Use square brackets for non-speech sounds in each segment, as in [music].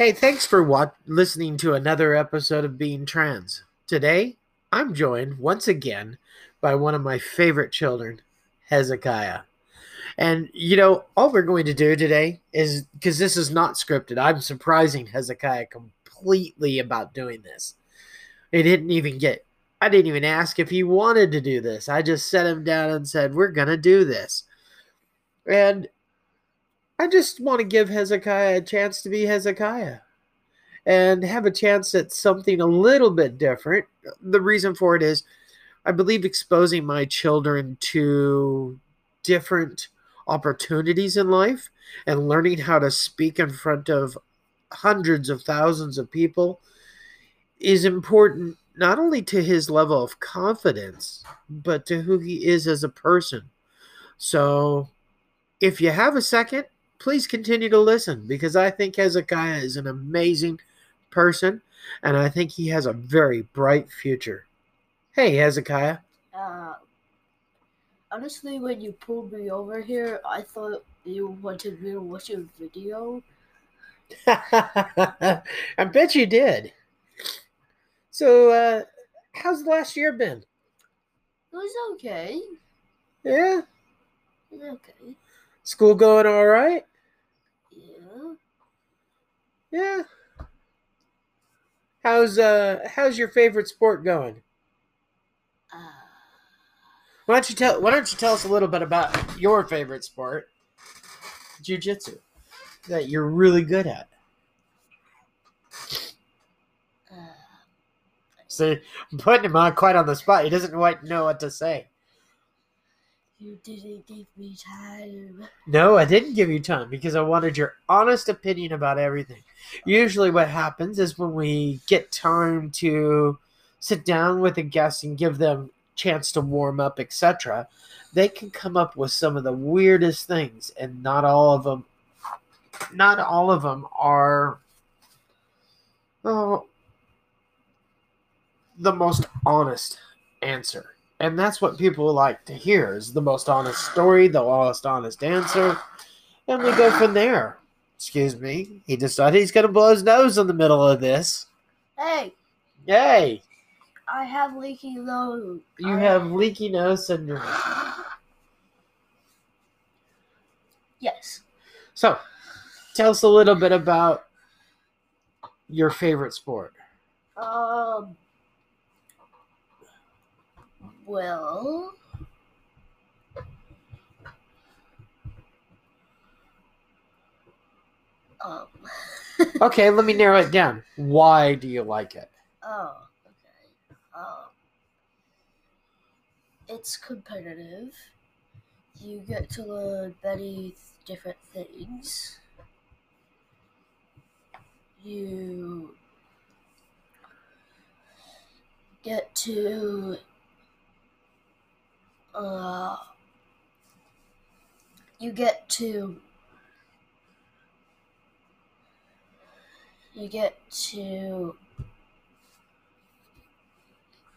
Hey, thanks for wat- listening to another episode of Being Trans. Today, I'm joined once again by one of my favorite children, Hezekiah. And, you know, all we're going to do today is because this is not scripted, I'm surprising Hezekiah completely about doing this. He didn't even get, I didn't even ask if he wanted to do this. I just set him down and said, We're going to do this. And I just want to give Hezekiah a chance to be Hezekiah and have a chance at something a little bit different. The reason for it is I believe exposing my children to different opportunities in life and learning how to speak in front of hundreds of thousands of people is important not only to his level of confidence, but to who he is as a person. So, if you have a second, please continue to listen because I think Hezekiah is an amazing person and I think he has a very bright future. Hey, Hezekiah. Uh, honestly, when you pulled me over here, I thought you wanted me to watch a video. [laughs] I bet you did. So, uh, how's the last year been? It was okay. Yeah? It was okay. School going all right? Yeah. How's uh how's your favorite sport going? Uh, Why don't you tell why don't you tell us a little bit about your favorite sport? Jiu-jitsu. That you're really good at. uh, See, I'm putting him on quite on the spot. He doesn't quite know what to say. You didn't give me time. No, I didn't give you time because I wanted your honest opinion about everything. Usually, what happens is when we get time to sit down with a guest and give them chance to warm up, etc., they can come up with some of the weirdest things, and not all of them, not all of them are, oh, the most honest answer. And that's what people like to hear is the most honest story, the most honest answer. And we go from there. Excuse me. He decided he's gonna blow his nose in the middle of this. Hey, Hey. I have leaky nose. You I- have leaky nose syndrome. [sighs] Yes. So tell us a little bit about your favorite sport. Um. Well. Um. [laughs] Okay, let me narrow it down. Why do you like it? Oh, okay. Um. It's competitive. You get to learn many different things. You get to uh you get to you get to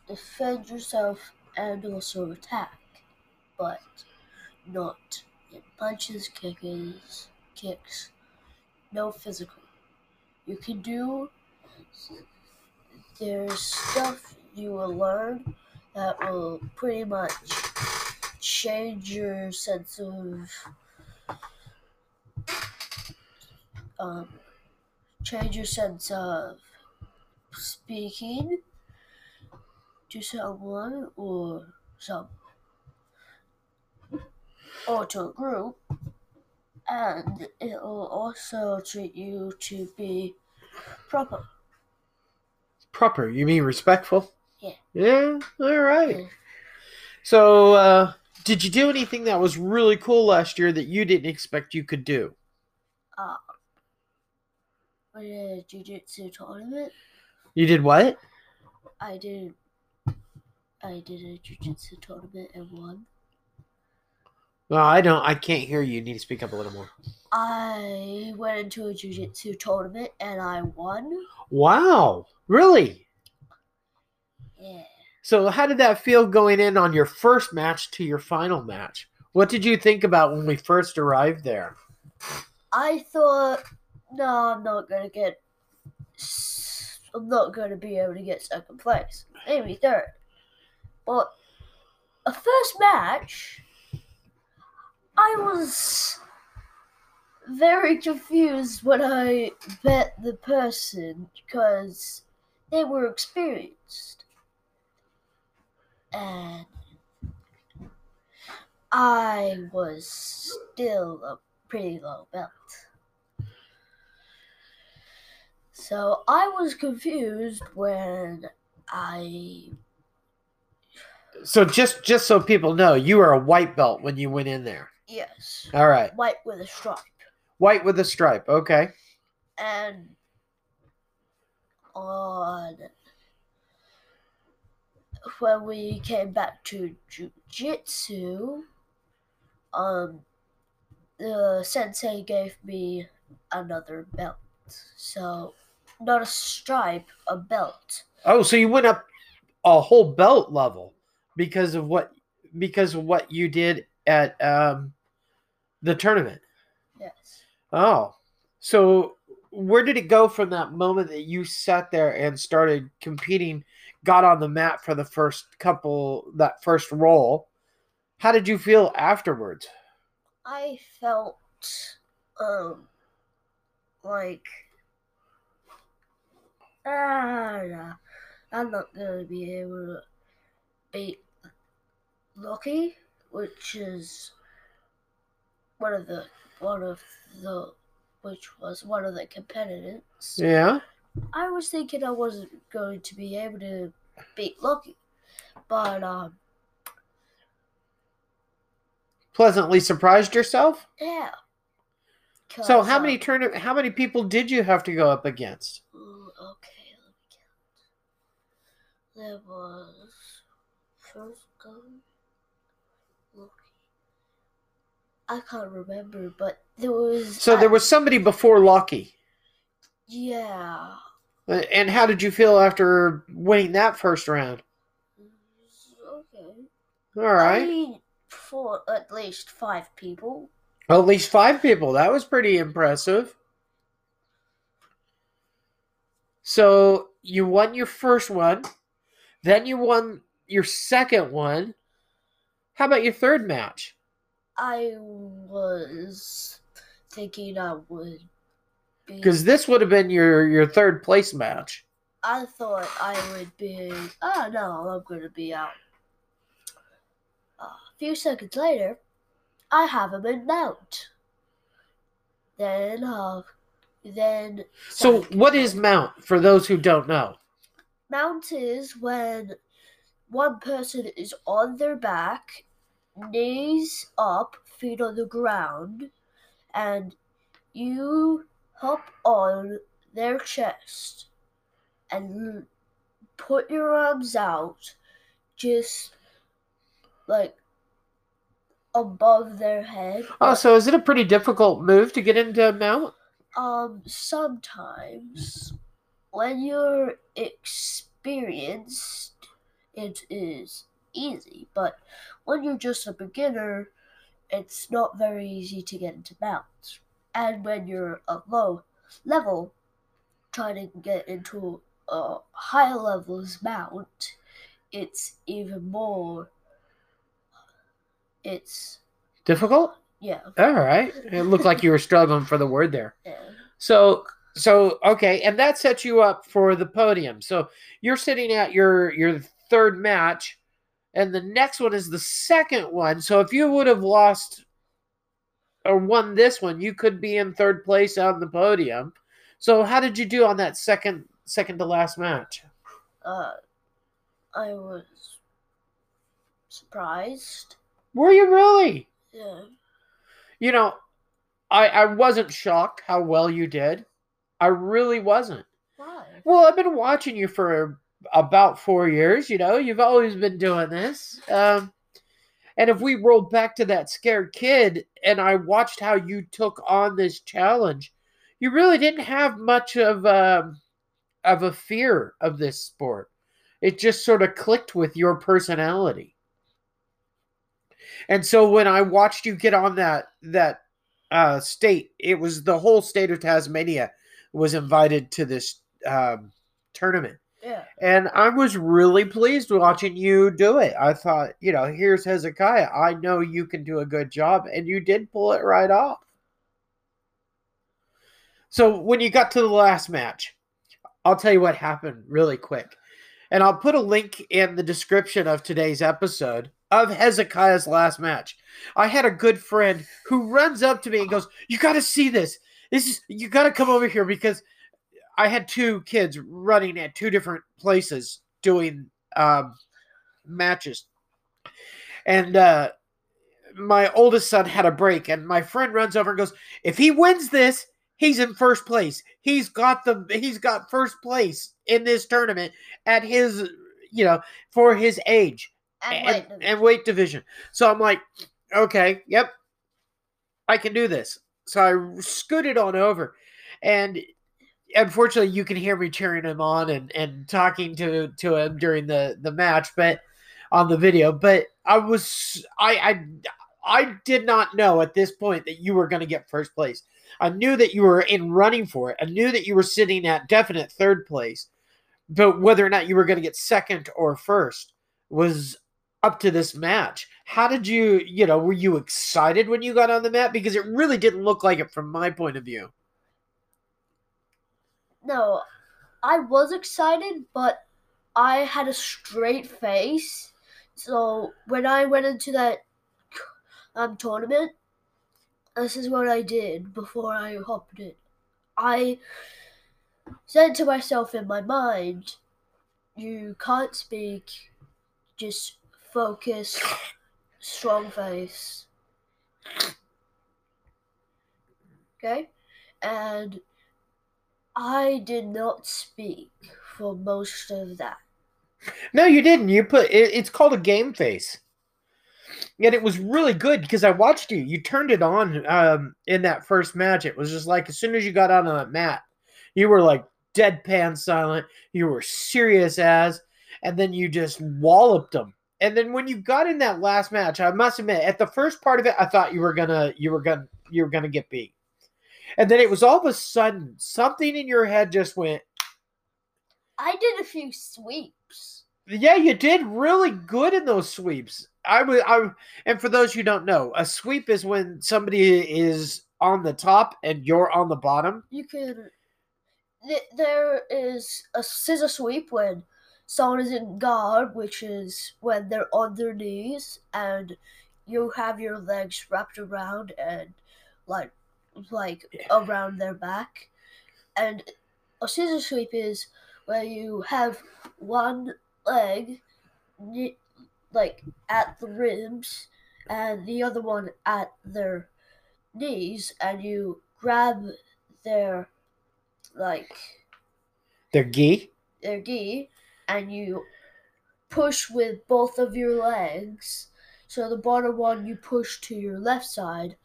defend yourself and also attack, but not in punches, kicks, kicks, no physical. You can do there's stuff you will learn that will pretty much change your sense of um, change your sense of speaking to someone or some or to a group and it will also treat you to be proper Proper. You mean respectful? Yeah. Yeah. All right. Yeah. So, uh, did you do anything that was really cool last year that you didn't expect you could do? uh, we did a jiu-jitsu tournament You did what? I did I did a jiu-jitsu tournament and won. Well, I don't. I can't hear you. You need to speak up a little more. I went into a jiu-jitsu tournament and I won. Wow. Really? So, how did that feel going in on your first match to your final match? What did you think about when we first arrived there? I thought, no, I'm not gonna get I'm not to be able to get second place. Maybe third. But a first match, I was very confused when I met the person because they were experienced. And I was still a pretty low belt. So I was confused when I So just just so people know, you were a white belt when you went in there. yes, All right. white with a stripe. White with a stripe. Okay. and on when we came back to jujitsu, um, the sensei gave me another belt. So, not a stripe, a belt. Oh, so you went up a whole belt level because of what because of what you did at um the tournament. Yes. Oh. So where did it go from that moment that you sat there and started competing, got on the mat for the first couple that first roll? How did you feel afterwards? I felt um like ah I'm not gonna be able to beat Lucky, which is one of the one of the which was one of the competitors. Yeah. I was thinking I wasn't going to be able to beat Lucky, but um Pleasantly surprised yourself? yeah. So how um, many tourna- how many people did you have to go up against? Okay, let me count. There was first go. Look, I can't remember, but there was. So there was somebody before Lucky. Yeah. Uh, And how did you feel after winning that first round? Okay. All right. I fought at least five people. Well, at least five people. That was pretty impressive. So you won your first one, then you won your second one. How about your third match? I was thinking I would. Because this would have been your your third place match. I thought I would be. Oh no, I'm gonna be out. a few seconds later, I have him in mount. Then, uh, then. So second what is mount for those who don't know? mount? Is when one person is on their back, knees up, feet on the ground, and you hop on their chest and put your arms out just like above their head. Oh, so is it a pretty difficult move to get into a mount? um sometimes when you're experienced it is easy, but when you're just a beginner it's not very easy to get into mount. And when you're a low level trying to get into a high levels mount, it's even more it's Difficult? yeah, All right. It looked like you were struggling for the word there. [laughs] yeah. So so okay, and that sets you up for the podium. So you're sitting at your your third match, and the next one is the second one. So if you would have lost or won this one, you could be in third place on the podium. So how did you do on that second second to last match? Uh I was surprised. Were you really? Yeah. You know, I I wasn't shocked how well you did. I really wasn't. Why? Well, I've been watching you for about four years. You know, you've always been doing this. Um, and if we roll back to that scared kid, and I watched how you took on this challenge, you really didn't have much of um of a fear of this sport. It just sort of clicked with your personality. And so when I watched you get on that that uh, state, it was the whole state of Tasmania was invited to this um, tournament. Yeah. And I was really pleased watching you do it. I thought, you know, here's Hezekiah. I know you can do a good job. And you did pull it right off. So when you got to the last match, I'll tell you what happened really quick. And I'll put a link in the description of today's episode of Hezekiah's last match. I had a good friend who runs up to me and goes, You got to see this. This is, you got to come over here because I had two kids running at two different places doing um, matches. And uh, my oldest son had a break, and my friend runs over and goes, If he wins this, he's in first place. He's got the he's got first place in this tournament at his you know for his age And, and, wait, and weight division. So I'm like, okay, yep, I can do this. So I scooted on over, and unfortunately, you can hear me cheering him on and, and talking to to him during the the match, but on the video. But I was I I I did not know at this point that you were going to get first place. I knew that you were in running for it. I knew that you were sitting at definite third place, but whether or not you were going to get second or first was up to this match. How did you, you know, were you excited when you got on the mat? Because it really didn't look like it from my point of view. No, I was excited, but I had a straight face. So when I went into that um tournament, this is what I did before I hopped in. I said to myself in my mind, "You can't speak. Just focus, strong face." Okay, and I did not speak for most of that. No, you didn't. You put it, it's called a game face. And it was really good because I watched you. You turned it on um, in that first match. It was just like as soon as you got on that mat, you were like deadpan silent. You were serious as, and then you just walloped them. And then when you got in that last match, I must admit, at the first part of it, I thought you were gonna, you were gonna, you were gonna get beat. And then it was all of a sudden something in your head just went, I did a few sweeps. Yeah, you did really good in those sweeps. I would, I and for those who don't know, a sweep is when somebody is on the top and you're on the bottom. You can. th- There is a scissor sweep when someone is in guard, which is when they're on their knees and you have your legs wrapped around and like like around their back. And a scissor sweep is where you have one leg like at the ribs and the other one at their knees and you grab their like They're gi. their gi and you push with both of your legs so the bottom one you push to your left side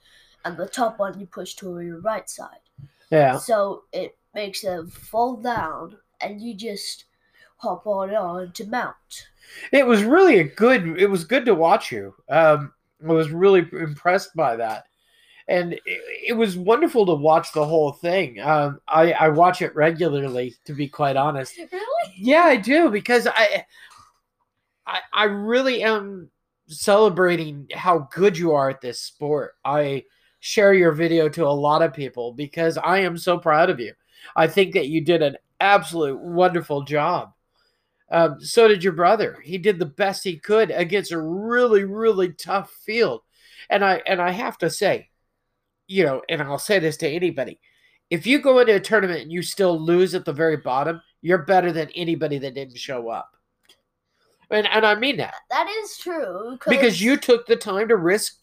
and the top one you push to your right side Yeah. so it makes them fall down and you just hop on on to mount It was really a good. It was good to watch you. Um, I was really impressed by that, and it, it was wonderful to watch the whole thing. Um, I I watch it regularly, to be quite honest. really Yeah, I do because I, I, I really am celebrating how good you are at this sport. I share your video to a lot of people because I am so proud of you. I think that you did an absolute wonderful job. Um, so did your brother. He did the best he could against a really, really tough field. And I and I have to say, you know, and I'll say this to anybody: if you go into a tournament and you still lose at the very bottom, you're better than anybody that didn't show up. And and I mean that that is true because you took the time to risk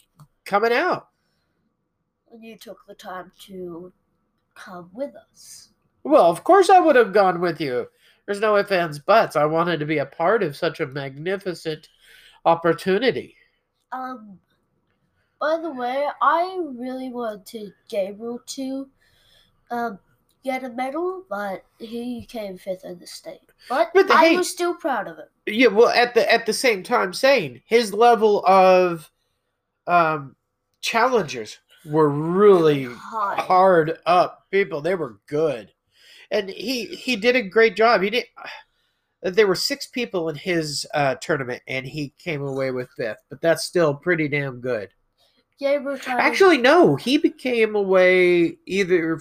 coming out. You took the time to come with us Well, of course I would have gone with you. There's no ifs, ands, buts. I wanted to be a part of such a magnificent opportunity. Um, by the way, I really wanted Gabriel to um get a medal, but he came fifth in the state. But, But the- I hey- was still proud of him. Yeah, well, at the at the same time, saying his level of um, challengers were really High. hard up people. They were good, and he he did a great job. He did. [sighs] There were six people in his uh, tournament, and he came away with fifth. But that's still pretty damn good. Gabriel tried. Actually, no, he became away either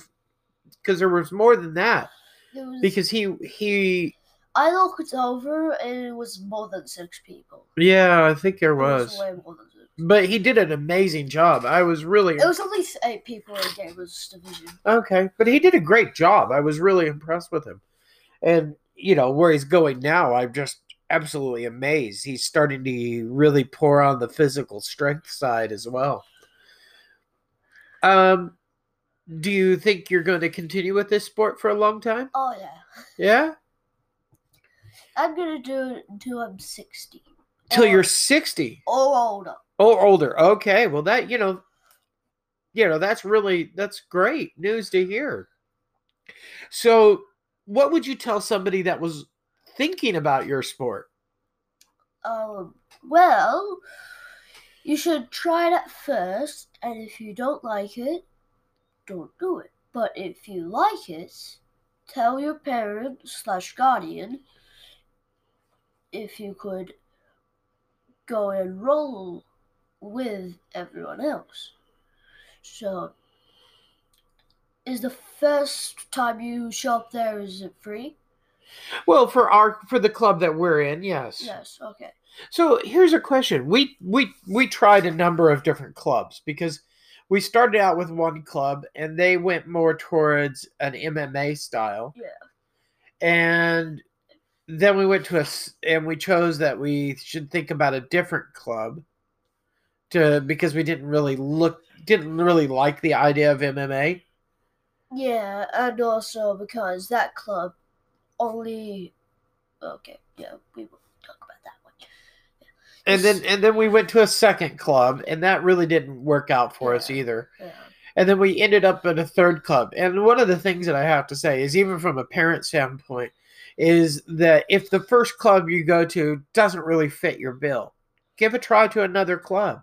because there was more than that. was, Because he he I looked over and it was more than six people. yeah, I think there It was, way more than six. but he did an amazing job. I was really It was only eight people in Gabriel's division. Okay, but he did a great job. I was really impressed with him. And, you know, where he's going now, I'm just absolutely amazed. He's starting to really pour on the physical strength side as well. Um do you think you're going to continue with this sport for a long time? Oh yeah, Yeah? I'm gonna do it until I'm sixty. Till Or- you're 60 or older. Or older. Okay, well that, you know, you know, that's really that's great news to hear. So, what would you tell somebody that was thinking about your sport? Um, well, you should try it at first, and if you don't like it, don't do it. But if you like it, tell your parent slash guardian if you could go and roll with everyone else. So, is the first time you show up there is it free? Well, for our for the club that we're in, yes. Yes. Okay. So here's a question: we we we tried a number of different clubs because we started out with one club and they went more towards an MMA style. Yeah. And then we went to a and we chose that we should think about a different club to because we didn't really look didn't really like the idea of MMA. Yeah, and also because that club only. Okay, yeah, we will talk about that one. And then and then we went to a second club and that really didn't work out for us either. Yeah. And then we ended up at a third club. And one of the things that I have to say is, even from a parent standpoint, is that if the first club you go to doesn't really fit your bill, give a try to another club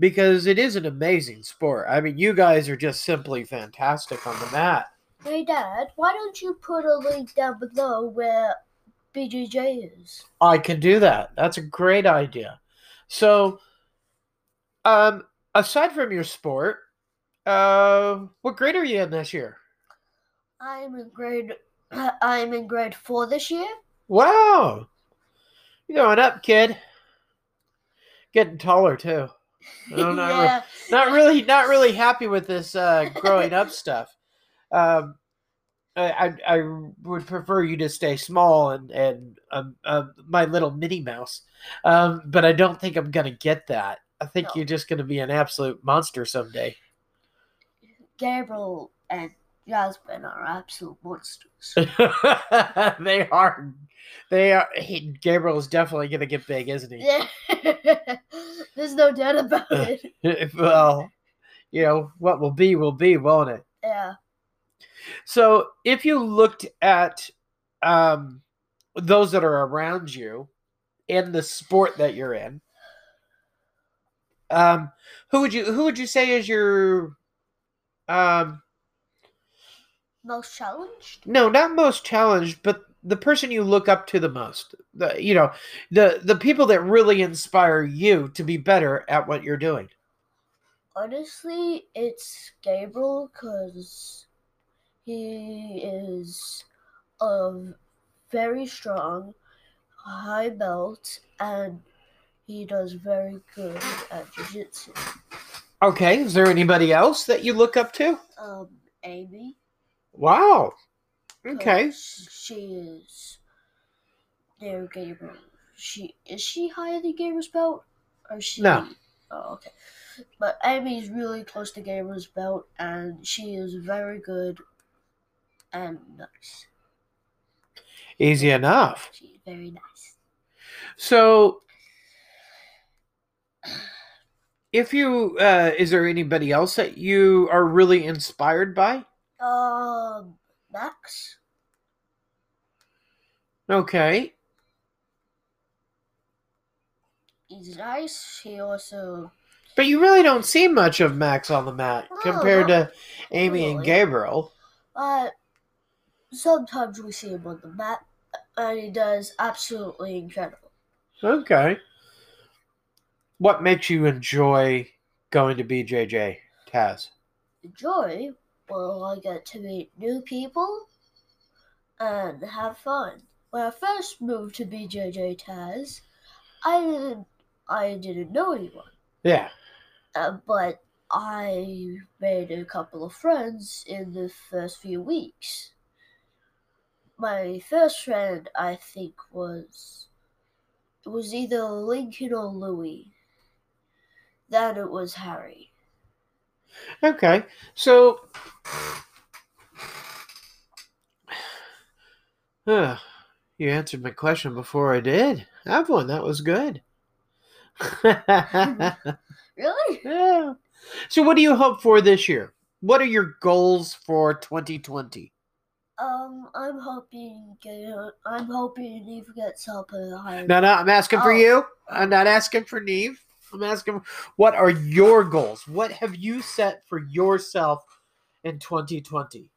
because it is an amazing sport. I mean, you guys are just simply fantastic on the mat. Hey, Dad, why don't you put a link down below where BJJ is? I can do that. That's a great idea. So, um, aside from your sport, uh, what grade are you in this year? I'm in grade. [clears throat] I'm in grade four this year. Wow. You're going up, kid. Getting taller too. I'm [laughs] not, re- not really not really happy with this uh, growing up stuff. Um, I, I I would prefer you to stay small and and um, um, my little Minnie Mouse, um, but I don't think I'm gonna get that. I think No. you're just gonna be an absolute monster someday. Gabriel and Jasmine are absolute monsters. [laughs] they are, they are. He, Gabriel's definitely gonna get big, isn't he? yeah. [laughs] There's no doubt about [laughs] it. well, you know, what will be will be, won't it? Yeah. So if you looked at um, those that are around you in the sport that you're in, um, who would you who would you say is your um, Most challenged? no, not most challenged, but the person you look up to the most. The you know, the the people that really inspire you to be better at what you're doing. Honestly, it's Gabriel because he is a very strong high belt and he does very good at jiu-jitsu. Okay, is there anybody else that you look up to? Um, Amy. Wow. Okay. She is near Gabriel. She is she higher than Gabriel's belt? Or she No. Oh, okay. But Amy's really close to Gabriel's belt and she is very good and nice. Easy enough. She's very nice. So, if you, uh, is there anybody else that you are really inspired by? Um Max? Okay. He's nice. He also But you really don't see much of Max on the mat No, compared to Amy and. Gabriel. but sometimes we see him on the map, and he does absolutely incredible. Okay. What makes you enjoy going to BJJ, Taz? Enjoy, well, I get to meet new people and have fun. When I first moved to BJJ Taz, I didn't, I didn't know anyone, Yeah. uh, but I made a couple of friends in the first few weeks. My first friend, I think, was it was either Lincoln or Louis. Then it was Harry. Okay. So. [sighs] Huh. you answered my question before I did. I have one. That was good. [laughs] Really? yeah. So, what do you hope for this year? What are your goals for 2020? Um, I'm hoping get, I'm hoping Eve gets up higher. No, no, I'm asking for Oh. you. I'm not asking for Neve. I'm asking, what are your goals? What have you set for yourself in 2020?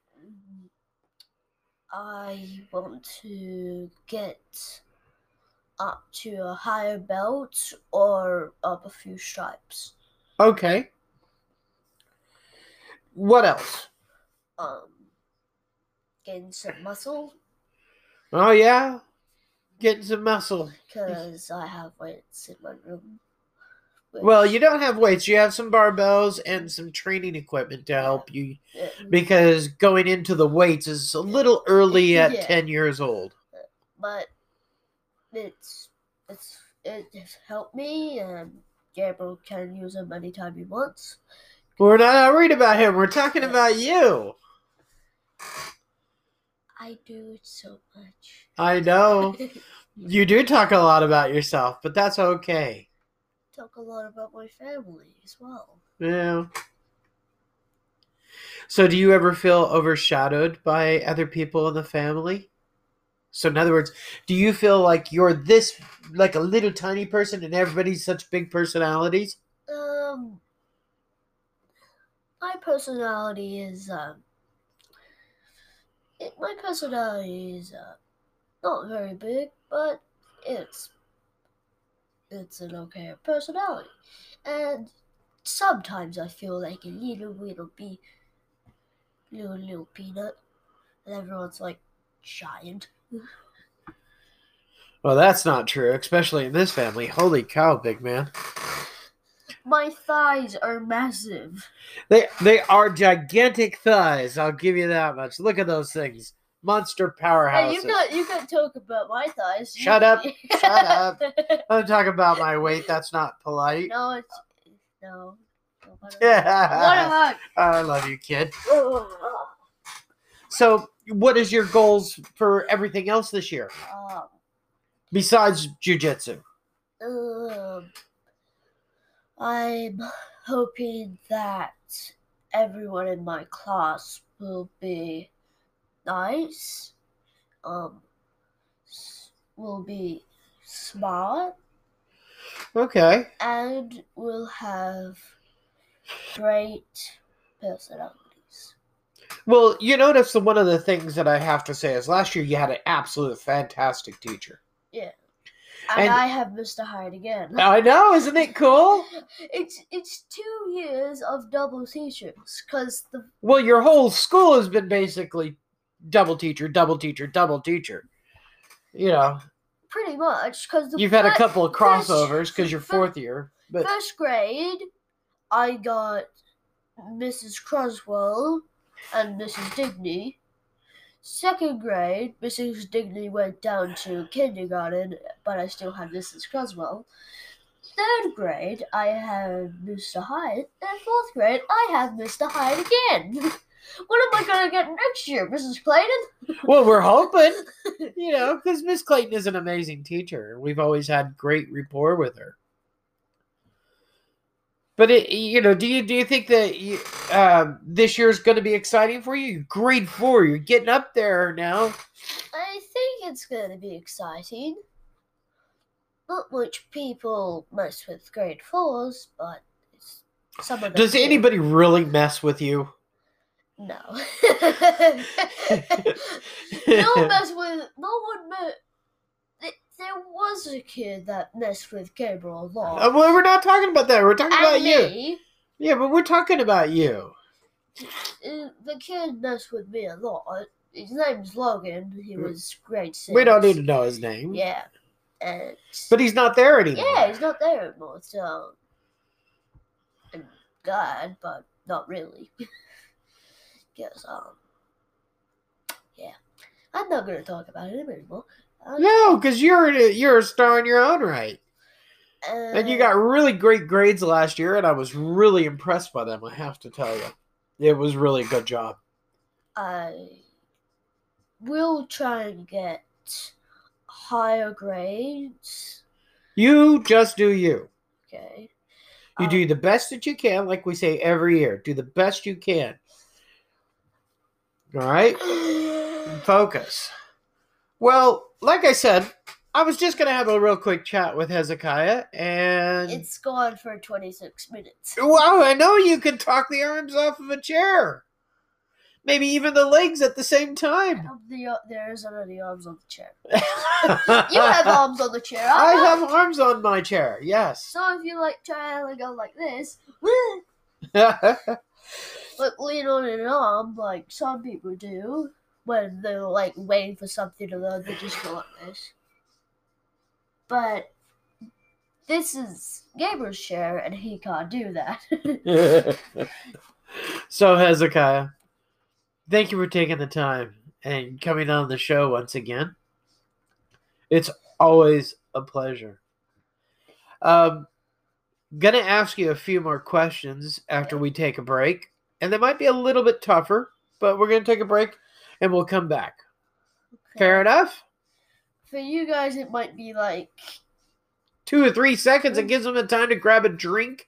I want to get up to a higher belt or up a few stripes. Okay. What else? Um, gain some muscle Oh, yeah. Getting some muscle. because I have weights in my room. Well, you don't have weights. You have some barbells and some training equipment to help you because going into the weights is a little early at Yeah. 10 years old. but it's it's it has helped me and Gabriel can use them anytime he wants. We're not worried about him. We're talking about you. I do it so much. I know. [laughs] You do talk a lot about yourself, but that's okay. Talk a lot about my family as well. Yeah. So, do you ever feel overshadowed by other people in the family? So, in other words, do you feel like you're this, like a little tiny person, and everybody's such big personalities? Um, my personality is um, it, my personality is uh, not very big, but it's it's an okay personality, and sometimes I feel like a little little bee, little little peanut, and everyone's like giant. Well, that's not true, especially in this family. Holy cow, big man! My thighs are massive. They they are gigantic thighs. I'll give you that much. Look at those things, monster powerhouses. Hey, you got you can talk about my thighs. Shut up. [laughs] Shut up. [laughs] I'm talking about my weight. That's not polite. no, it's no. Yeah. [laughs] I love you, kid. [sighs] So, what is your goals for everything else this year Um, besides jujitsu? um, I'm hoping that everyone in my class will be nice. um, will be smart Okay. and will have great personalities. Well, you notice that one of the things that I have to say is last year you had an absolute fantastic teacher. And, And- I have Mr. Hyde again. [laughs] I know, isn't it cool? [laughs] It's it's two years of double teachers because the Well, your whole school has been basically double teacher, double teacher, double teacher. You know, pretty much because you've had a couple of crossovers because you're fourth year, but first grade, I got Mrs. Croswell and Mrs. Digney. Second grade, Mrs. Digney went down to kindergarten, but I still had Mrs. Croswell. Third grade, I had Mr. Hyde, and fourth grade, I have Mr. Hyde again. [laughs] what am I gonna get next year, Mrs. Clayton? [laughs] well, we're hoping, [laughs] you know, because Miss Clayton is an amazing teacher. We've always had great rapport with her. But it, you know, do you do you think that you, um, this year is going to be exciting for you? Grade four, you're getting up there now. I think it's going to be exciting. Not much people mess with grade fours, but some of them Does do. anybody really mess with you? No. [laughs] no [laughs] mess with. No one met. There was a kid that messed with Gabriel a lot. Uh, well, we're not talking about that. We're talking about and you. Yeah, but we're talking about you. Uh, The kid messed with me a lot. His name's Logan. He was grade six. Mm. We don't need to know his name. Yeah. And But he's not there anymore. yeah, he's not there anymore. So, and God, but not really. [laughs] Guess um, yeah, I'm not gonna talk about him anymore. Uh, No, because you're you're a star in your own right, and you uh, got really great grades last year, and I was really impressed by them. I have to tell you, it was really a good job. I will try and get higher grades. You just do you. Okay. You Um, do the best that you can, like we say every year. Do the best you can. All right. Focus. Well, like I said, I was just gonna have a real quick chat with Hezekiah, and It's gone for 26 minutes. wow, I know you can talk the arms off of a chair, maybe even the legs at the same time. The, uh, there's already arms on the chair. [laughs] You have arms on the chair. I don't. have arms on my chair. Yes. So if you like try and go like this, [laughs] like lean on an arm like some people do when they're like waiting for something to load, they just go like this. But this is Gabriel's chair, and he can't do that. [laughs] so Hezekiah, thank you for taking the time and coming on the show once again. It's always a pleasure. Um, gonna ask you a few more questions after we take a break, and they might be a little bit tougher, but we're gonna take a break and we'll come back. Fair enough. For you guys, it might be like Two or three seconds, it gives them a time to grab a drink,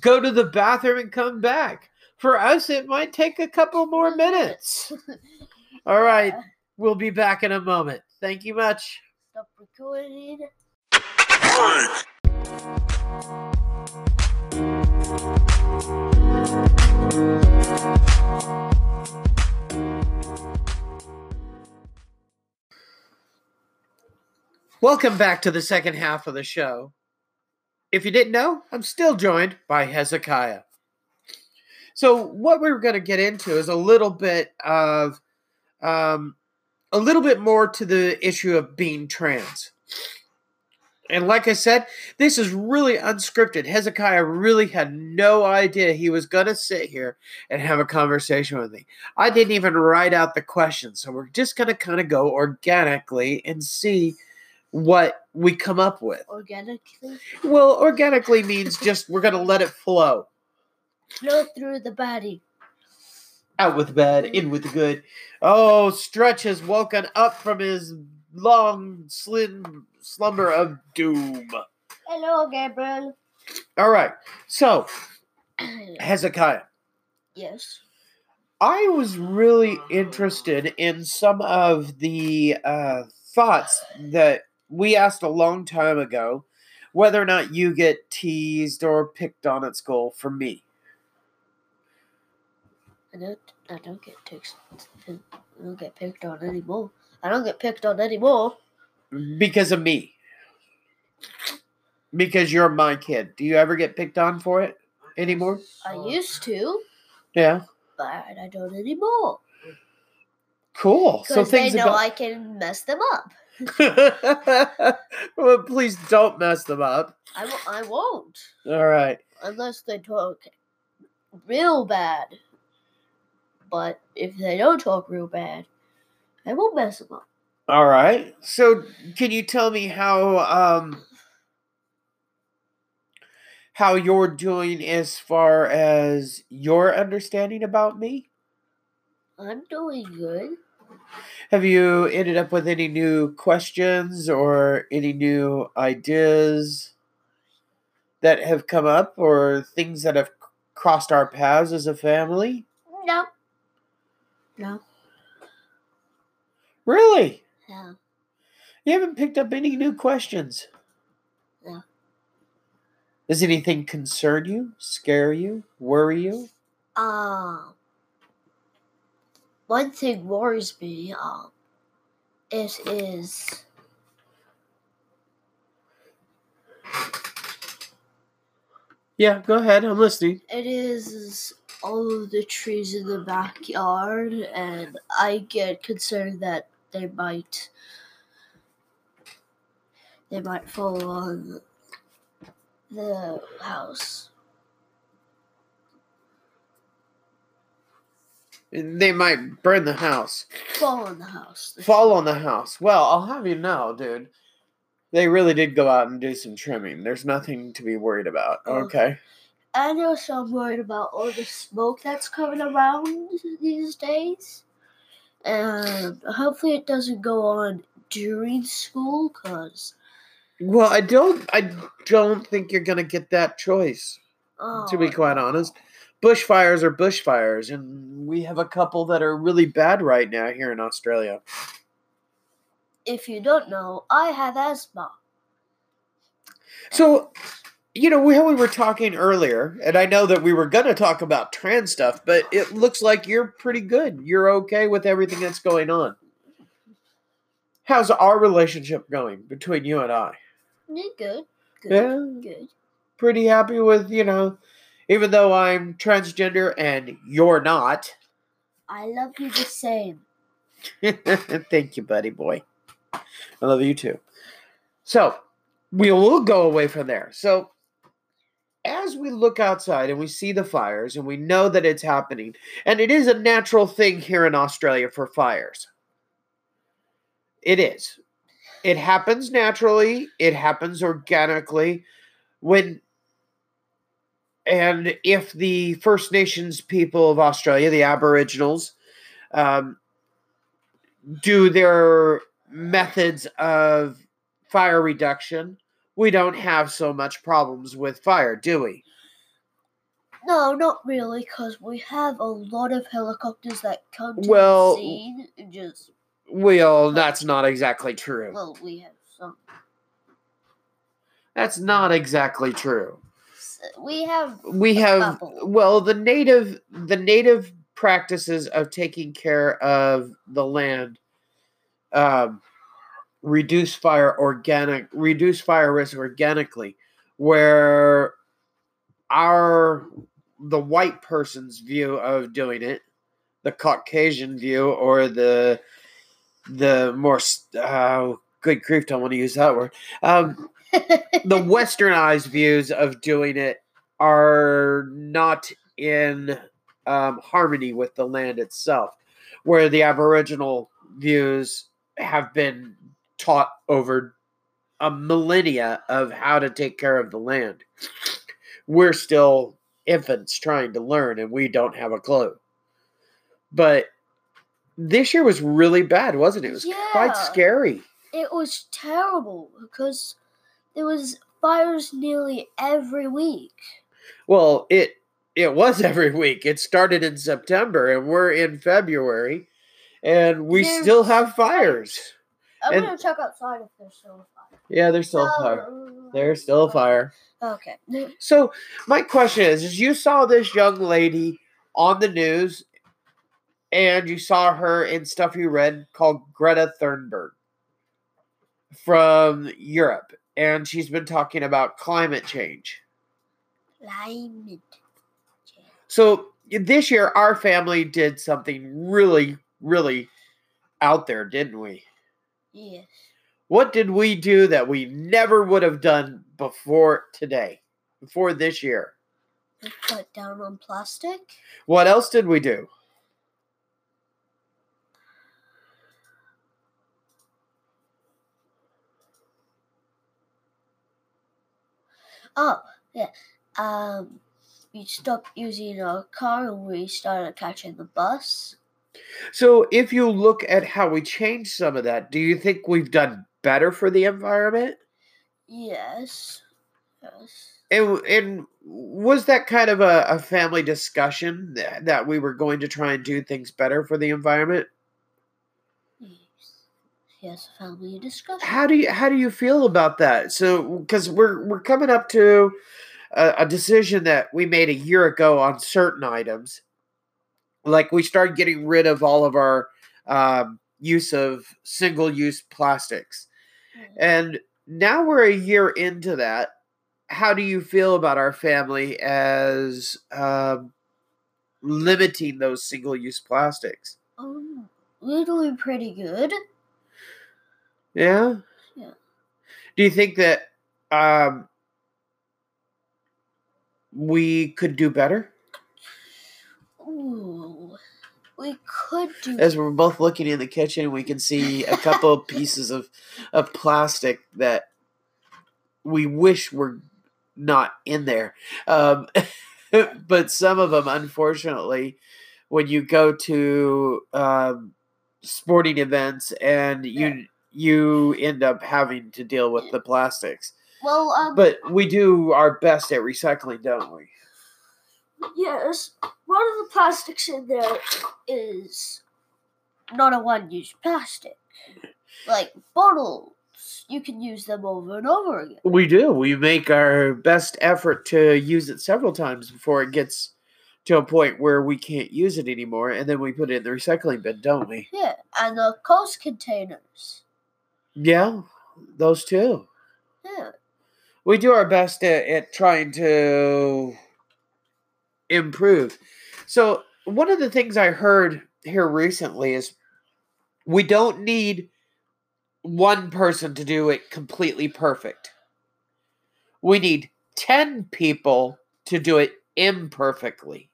go to the bathroom, and come back. For us, it might take a couple more minutes. [laughs] All right, Yeah. we'll be back in a moment. Thank you much. Stop recording. Welcome back to the second half of the show. If you didn't know, I'm still joined by Hezekiah. So, what we're going to get into is a little bit of, um, a little bit more to the issue of being trans. And like I said, this is really unscripted. Hezekiah really had no idea he was going to sit here and have a conversation with me. I didn't even write out the questions. So, we're just going to kind of go organically and see what we come up with. Organically Well, organically means just we're going to let it flow. flow through the body. Out with the bad, in with the good. Oh, Stretch has woken up from his long, slim slumber of doom. Hello, Gabriel. All right. So, Hezekiah, yes. I was really interested in some of the uh, thoughts that we asked a long time ago whether or not you get teased or picked on at school for me. I don't. I don't get teased. I don't get picked on anymore. I don't get picked on anymore. Because of me. Because you're my kid. Do you ever get picked on for it anymore? I used to, Yeah. but I don't anymore. Cool. So Because they know about. I can mess them up. [laughs] well, please don't mess them up. I, wo- I won't All right. unless they talk real bad. But if they don't talk real bad, I won't mess them up. All right. So, can you tell me how um how you're doing as far as your understanding about me? I'm doing good. Have you ended up with any new questions or any new ideas that have come up or things that have crossed our paths as a family? No. No. Really? No. You haven't picked up any new questions. No. Does anything concern you, scare you, worry you? Um. one thing worries me. Um, it is Yeah, go ahead. I'm listening. it is all of the trees in the backyard, and I get concerned that they might they might fall on the house. They might burn the house. Fall on the house. Fall on the house. Well, I'll have you know, dude. They really did go out and do some trimming. There's nothing to be worried about. Oh. Okay. And also, I'm worried about all the smoke that's coming around these days. And hopefully, it doesn't go on during school, cause Well, I don't. I don't think you're gonna get that choice. oh, To be oh. quite honest, bushfires are bushfires, and we have a couple that are really bad right now here in Australia. if you don't know, I have asthma. So, you know, we, we were talking earlier, and I know that we were going to talk about trans stuff, but it looks like you're pretty good. You're okay with everything that's going on. How's our relationship going between you and I? Good, good, Yeah. good. Pretty happy with, you know, even though I'm transgender and you're not. I love you the same. [laughs] Thank you, buddy boy. I love you too. So, we will go away from there. So, as we look outside and we see the fires and we know that it's happening, and it is a natural thing here in Australia for fires. It is. It happens naturally, it happens organically. When and if the First Nations people of Australia, the Aboriginals, um, do their methods of fire reduction, we don't have so much problems with fire, do we? No, not really, because we have a lot of helicopters that come to Well- the scene and just. Well, that's not exactly true. Well, we have some. That's not exactly true. We have. We have couple. well, the native the native practices of taking care of the land um, reduce fire organic reduce fire risk organically where our the white person's view of doing it the caucasian view or the the more uh, good grief don't want to use that word um, [laughs] the westernized views of doing it are not in um, harmony with the land itself, where the Aboriginal views have been taught over a millennia of how to take care of the land. We're still infants trying to learn, and we don't have a clue. But this year was really bad, wasn't it? It was quite scary. It was terrible because there was fires nearly every week. Well, it it was [laughs] every week. It started in September and we're in February and we There's still have fires. I'm gonna check outside if there's still a fire. Yeah, there's still a fire. There's still a fire. Okay. So, my question is is you saw this young lady on the news and you saw her in stuff you read called Greta Thunberg from Europe and she's been talking about climate change. Climate. change. So this year, our family did something really, really out there, didn't we? Yes. What did we do that we never would have done before today, before this year? We cut down on plastic. What else did we do? Oh, yeah. Um, we stopped using our car and we started catching the bus. So, if you look at how we changed some of that, do you think we've done better for the environment? Yes. Yes. And, and was that kind of a, a family discussion that, that we were going to try and do things better for the environment? Yes. Yes, family discussion. how do you how do you feel about that so because we're we're coming up to a, a decision that we made a year ago on certain items like we started getting rid of all of our um, use of single use plastics. And now we're a year into that. How do you feel about our family as um, limiting those single use plastics? Um, we're doing pretty good. Yeah. Yeah. Do you think that um, we could do better? Ooh, we could do. As we're both looking in the kitchen, we can see a couple of pieces of, of plastic that we wish were not in there. Um, [laughs] but some of them, unfortunately, when you go to um, sporting events and you you end up having to deal with the plastics. well, um, But we do our best at recycling, don't we? Yes, one of the plastics in there is not a one-use plastic. Like bottles, you can use them over and over again. We do. We make our best effort to use it several times before it gets to a point where we can't use it anymore, and then we put it in the recycling bin, don't we? Yeah, and the Coast containers. Yeah, those too. Yeah, We do our best at, at trying to improve. So, one of the things I heard here recently is we don't need one person to do it completely perfect. We need 10 people to do it imperfectly.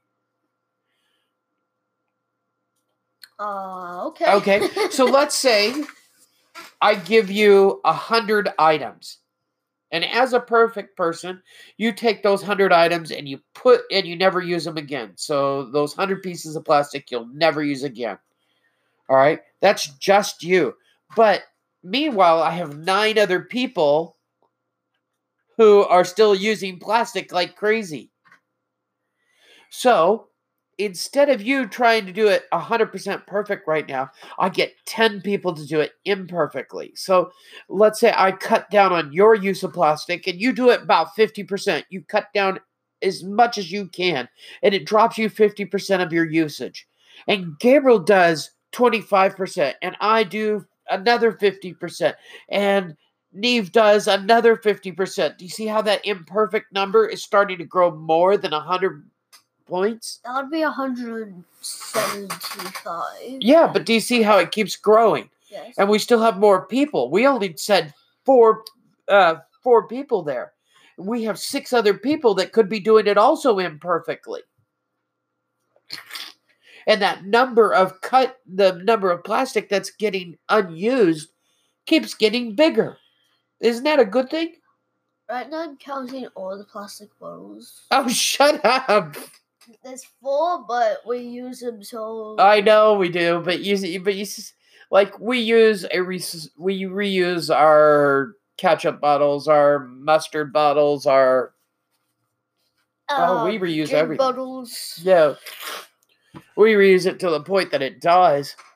uh, okay. Okay, so [laughs] let's say I give you a hundred items. And as a perfect person, you take those hundred items and you put and you never use them again. So those hundred pieces of plastic you'll never use again. All right, that's just you. But meanwhile, I have nine other people who are still using plastic like crazy. So instead of you trying to do it 100% perfect right now, I get 10 people to do it imperfectly. So let's say I cut down on your use of plastic and you do it about 50%. You cut down as much as you can and it drops you 50% of your usage. And Gabriel does 25% and I do another 50% and Neve does another 50%. Do you see how that imperfect number is starting to grow more than 100 points? That would be 175. Yeah, but do you see how it keeps growing? Yes. And we still have more people. We only said four uh four people there. We have six other people that could be doing it also imperfectly. And that number of cut the number of plastic that's getting unused keeps getting bigger. Isn't that a good thing? Right now, I'm counting all the plastic bottles. Oh, [laughs] shut up. There's full, but we use them so. I know we do, but you but you like we use a re- we reuse our ketchup bottles, our mustard bottles, our oh, we um, reuse everything. bottles. yeah. We reuse it to the point that it dies. [laughs]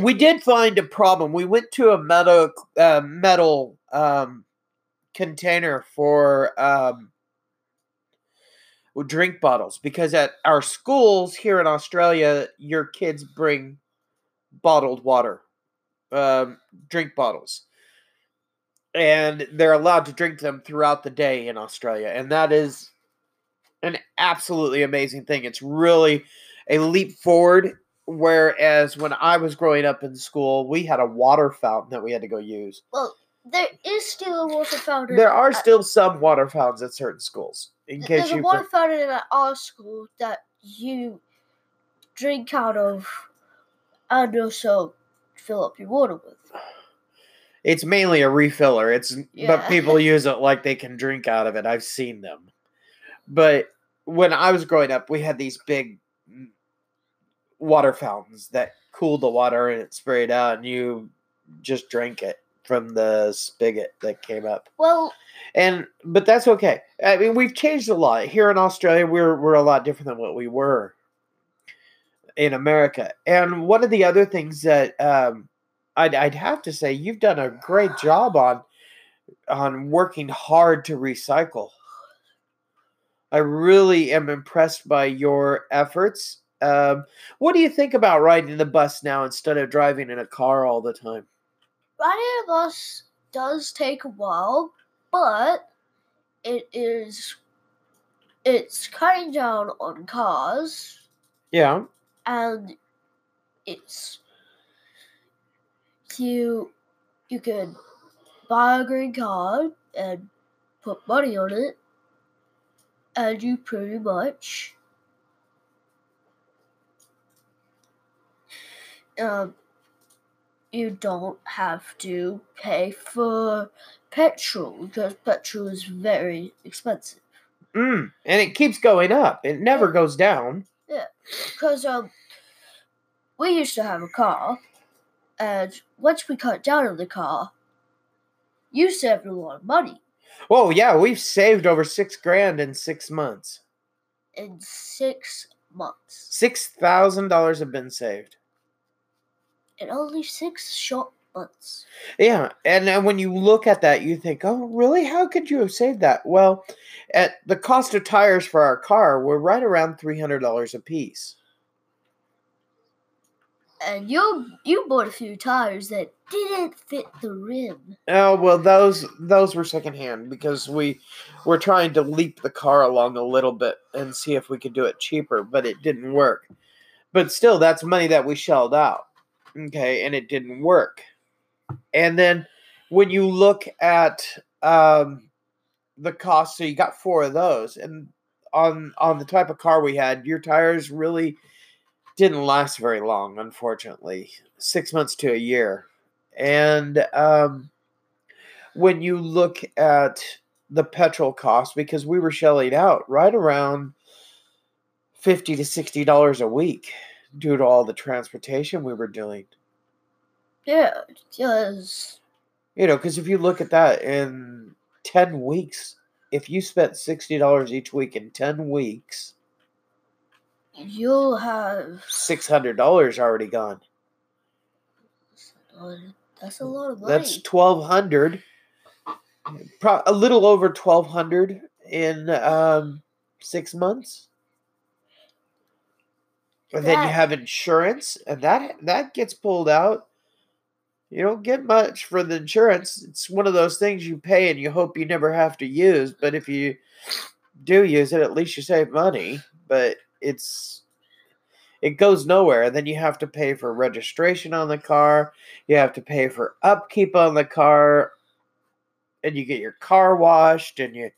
We did find a problem. We went to a metal uh, metal um, container for um, drink bottles because at our schools here in Australia, your kids bring bottled water, um, drink bottles, and they're allowed to drink them throughout the day in Australia, and that is an absolutely amazing thing. It's really a leap forward. Whereas when I was growing up in school, we had a water fountain that we had to go use. well, there is still a water fountain. There are still some water fountains at certain schools. In case There's a you water fountain at our school that you drink out of and also fill up your water with. It's mainly a refiller. It's but people use it like they can drink out of it. I've seen them. But when I was growing up, we had these big mm, water fountains that cooled the water and it sprayed out, and you just drank it from the spigot that came up. Well, And but that's okay. I mean, we've changed a lot here in Australia. We're we're a lot different than what we were in America. And one of the other things that um, I'd I'd have to say you've done a great job on on working hard to recycle. I really am impressed by your efforts Um, what do you think about riding the bus now instead of driving in a car all the time? Riding a bus does take a while, but it is it's cutting down on cars Yeah. and it's you you could buy a green card and put money on it and you pretty much um you don't have to pay for petrol because petrol is very expensive Mm. And it keeps going up. It never goes down. Yeah, because um we used to have a car and once we cut down on the car you saved a lot of money Whoa, yeah, we've saved over six grand in six months. in six months Six thousand dollars have been saved. In only six short months Yeah, and then when you look at that, you think, "Oh, really? How could you have saved that?" Well, at the cost of tires for our car, we're right around three hundred dollars a piece. and you you bought a few tires that didn't fit the rim Oh well, those those were secondhand because we were trying to leap the car along a little bit and see if we could do it cheaper, but it didn't work. But still, that's money that we shelled out. Okay, and it didn't work. And then when you look at um, the cost, so you got four of those, and on on the type of car we had, your tires really didn't last very long, unfortunately. Six months to a year. And um, when you look at the petrol cost, because we were shelling out right around fifty to sixty dollars a week due to all the transportation we were doing. yeah because You know, because if you look at that in ten weeks, if you spent sixty dollars each week in ten weeks, you'll have six hundred dollars already gone. that's a lot of money That's twelve hundred. Pro- a little over twelve hundred in um, six months. And then you have insurance, and that that gets pulled out. You don't get much for the insurance. It's one of those things you pay and you hope you never have to use. But if you do use it, at least you save money. But it's it goes nowhere. And then you have to pay for registration on the car. You have to pay for upkeep on the car, and you get your car washed, and you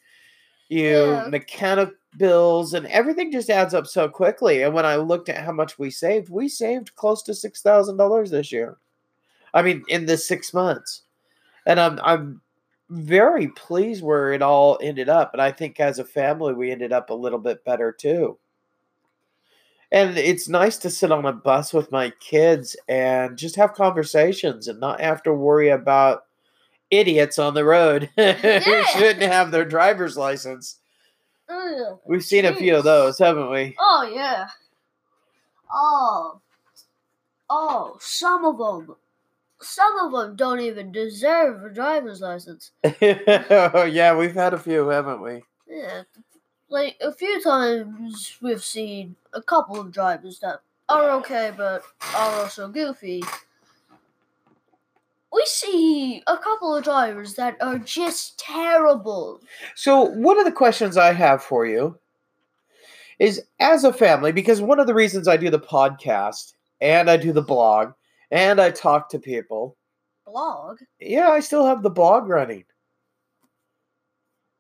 you Yeah. mechanic bills, and everything just adds up so quickly. And when I looked at how much we saved, we saved close to six thousand dollars this year. I mean, in the six months, and I'm I'm very pleased where it all ended up. And I think as a family, we ended up a little bit better too. And it's nice to sit on a bus with my kids and just have conversations and not have to worry about idiots on the road [laughs] who shouldn't have their driver's license. Ugh, We've seen a few of those, haven't we? Oh yeah. Oh. Oh, some of them. Some of them don't even deserve a driver's license. [laughs] Oh, yeah, we've had a few, haven't we? Yeah. Like a few times we've seen a couple of drivers that are okay but are also goofy. We see a couple of drivers that are just terrible. So, one of the questions I have for you is as a family, because one of the reasons I do the podcast and I do the blog and I talk to people, Blog? yeah, I still have the blog running,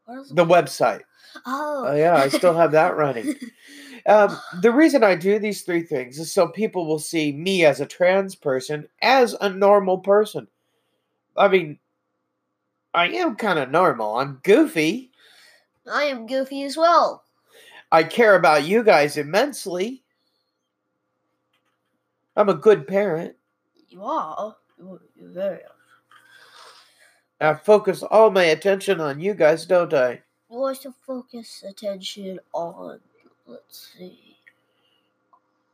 What is the website. Oh. Oh, yeah, I still have that running. [laughs] Um, the reason I do these three things is so people will see me as a trans person as a normal person. I mean, I am kind of normal. I'm goofy. I am goofy as well. I care about you guys immensely. I'm a good parent. You are. You're you're very. I focus all my attention on you guys, don't I? You want to focus attention on. Let's see.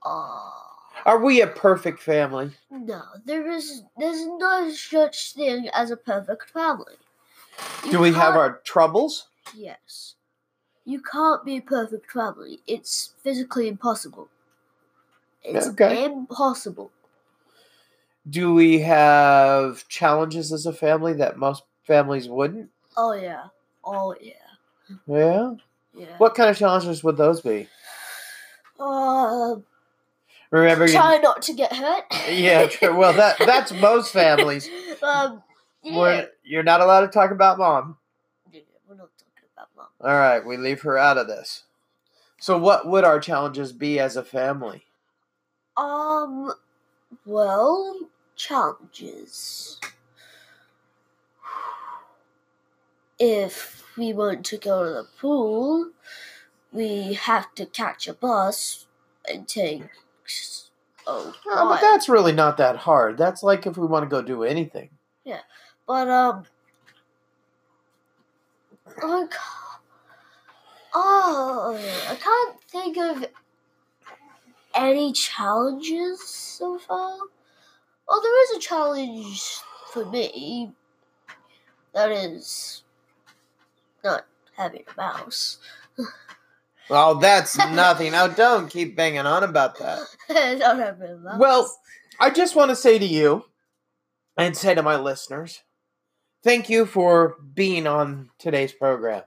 Ah. Are we a perfect family? no, there is. There's no such thing as a perfect family. You Do we have our troubles? Yes. You can't be a perfect family. It's physically impossible. It's Okay. impossible. Do we have challenges as a family that most families wouldn't? Oh yeah. Oh yeah. Yeah. Yeah. What kind of challenges would those be? Uh, Remember, you, try not to get hurt. yeah, true. Well, that [laughs] that's most families. um. Yeah. We're, you're not allowed to talk about mom. Yeah, We're not talking about mom. All right, we leave her out of this. So, what would our challenges be as a family? Um. Well, challenges. If we want to go to the pool, we have to catch a bus and take. Oh, Oh, but that's really not that hard. That's like if we want to go do anything. Yeah, but um, like, oh, I can't think of any challenges so far. Well, there is a challenge for me. That is not having a mouse. [laughs] Well, that's [laughs] nothing. Now, don't keep banging on about that. [laughs] having a. Well, I just want to say to you and say to my listeners, thank you for being on today's program.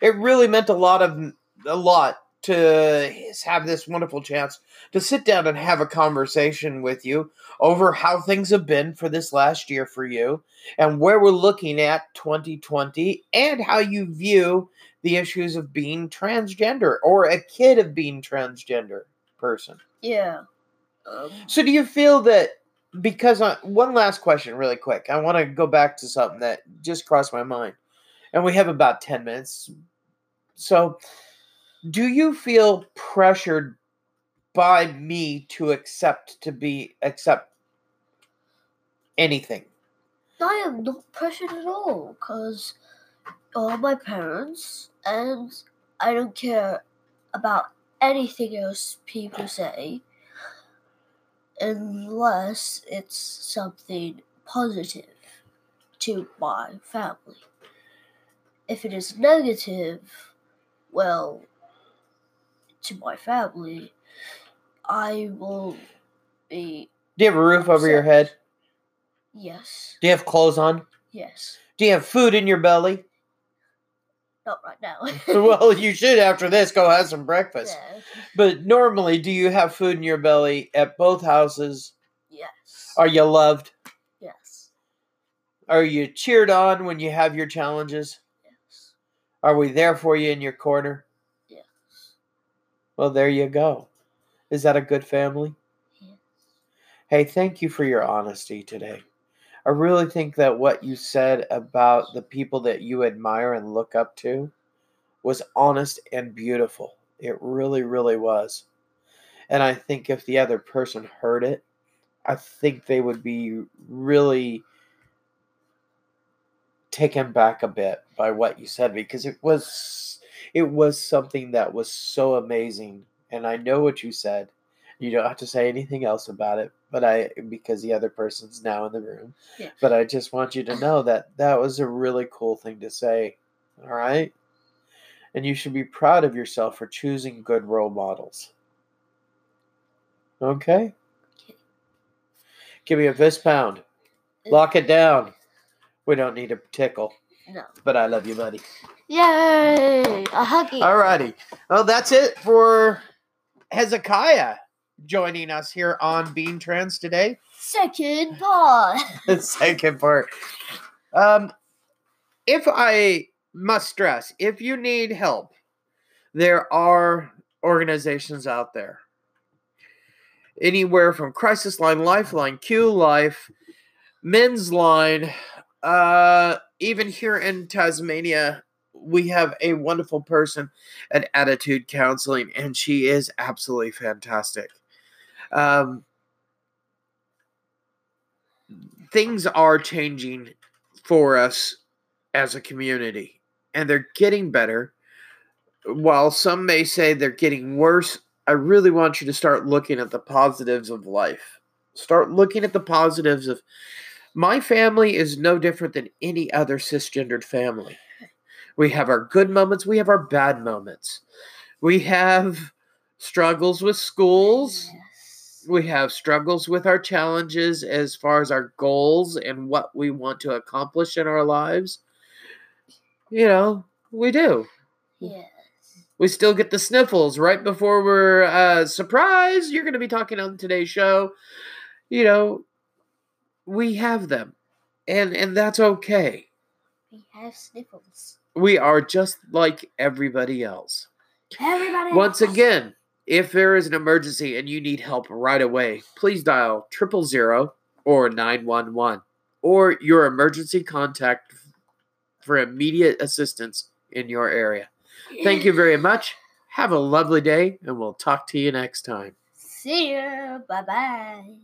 It really meant a lot of a lot to have this wonderful chance to sit down and have a conversation with you over how things have been for this last year for you and where we're looking at 2020 and how you view the issues of being transgender or a kid of being transgender person. yeah. Um, So do you feel that because I, one last question really quick. I want to go back to something that just crossed my mind. And we have about 10 minutes. So do you feel pressured by me to accept to be accept anything? I am not pressured at all because all my parents and I don't care about anything else people say unless it's something positive to my family. If it is negative, well, to my family, I will be Do you have a roof over your head? yes, Do you have clothes on? yes, Do you have food in your belly? Not right now. well, you should after this go have some breakfast. Yeah. But normally, do you have food in your belly at both houses? Yes. Are you loved? yes. Are you cheered on when you have your challenges? Yes. Are we there for you in your corner? Yes. Well, there you go. Is that a good family? Yes. Hey, thank you for your honesty today. I really think that what you said about the people that you admire and look up to was honest and beautiful. It really, really was. And I think if the other person heard it, I think they would be really taken back a bit by what you said because it was it was something that was so amazing and I know what you said. You don't have to say anything else about it, but I because the other person's now in the room. Yeah. But I just want you to know that that was a really cool thing to say. All right? And you should be proud of yourself for choosing good role models. Okay? Okay. Give me a fist pound. Uh, Lock it down. We don't need a tickle, No. but I love you, buddy. Yay! A huggy. Alrighty. Well, that's it for Hezekiah joining us here on Being Trans today. Second part. [laughs] Second part. Um, if I must stress, if you need help, there are organizations out there. Anywhere from Crisis Line, Lifeline, Q Life, Men's Line, uh, even here in Tasmania, we have a wonderful person at Attitude Counseling, and she is absolutely fantastic. Um, things are changing for us as a community, and they're getting better. While some may say they're getting worse, I really want you to start looking at the positives of life. Start looking at the positives of my family is no different than any other cisgendered family. We have our good moments, we have our bad moments. We have struggles with schools, Yes. We have struggles with our challenges as far as our goals and what we want to accomplish in our lives. You know, we do. Yes. We still get the sniffles right before we're uh, surprised. You're going to be talking on today's show. You know, we have them, and and that's okay. We have sniffles. We are just like everybody else. Everybody. Once else. again, if there is an emergency and you need help right away, please dial triple zero or nine one one or your emergency contact for immediate assistance in your area. Thank you very much. Have a lovely day, and we'll talk to you next time. See you. Bye bye.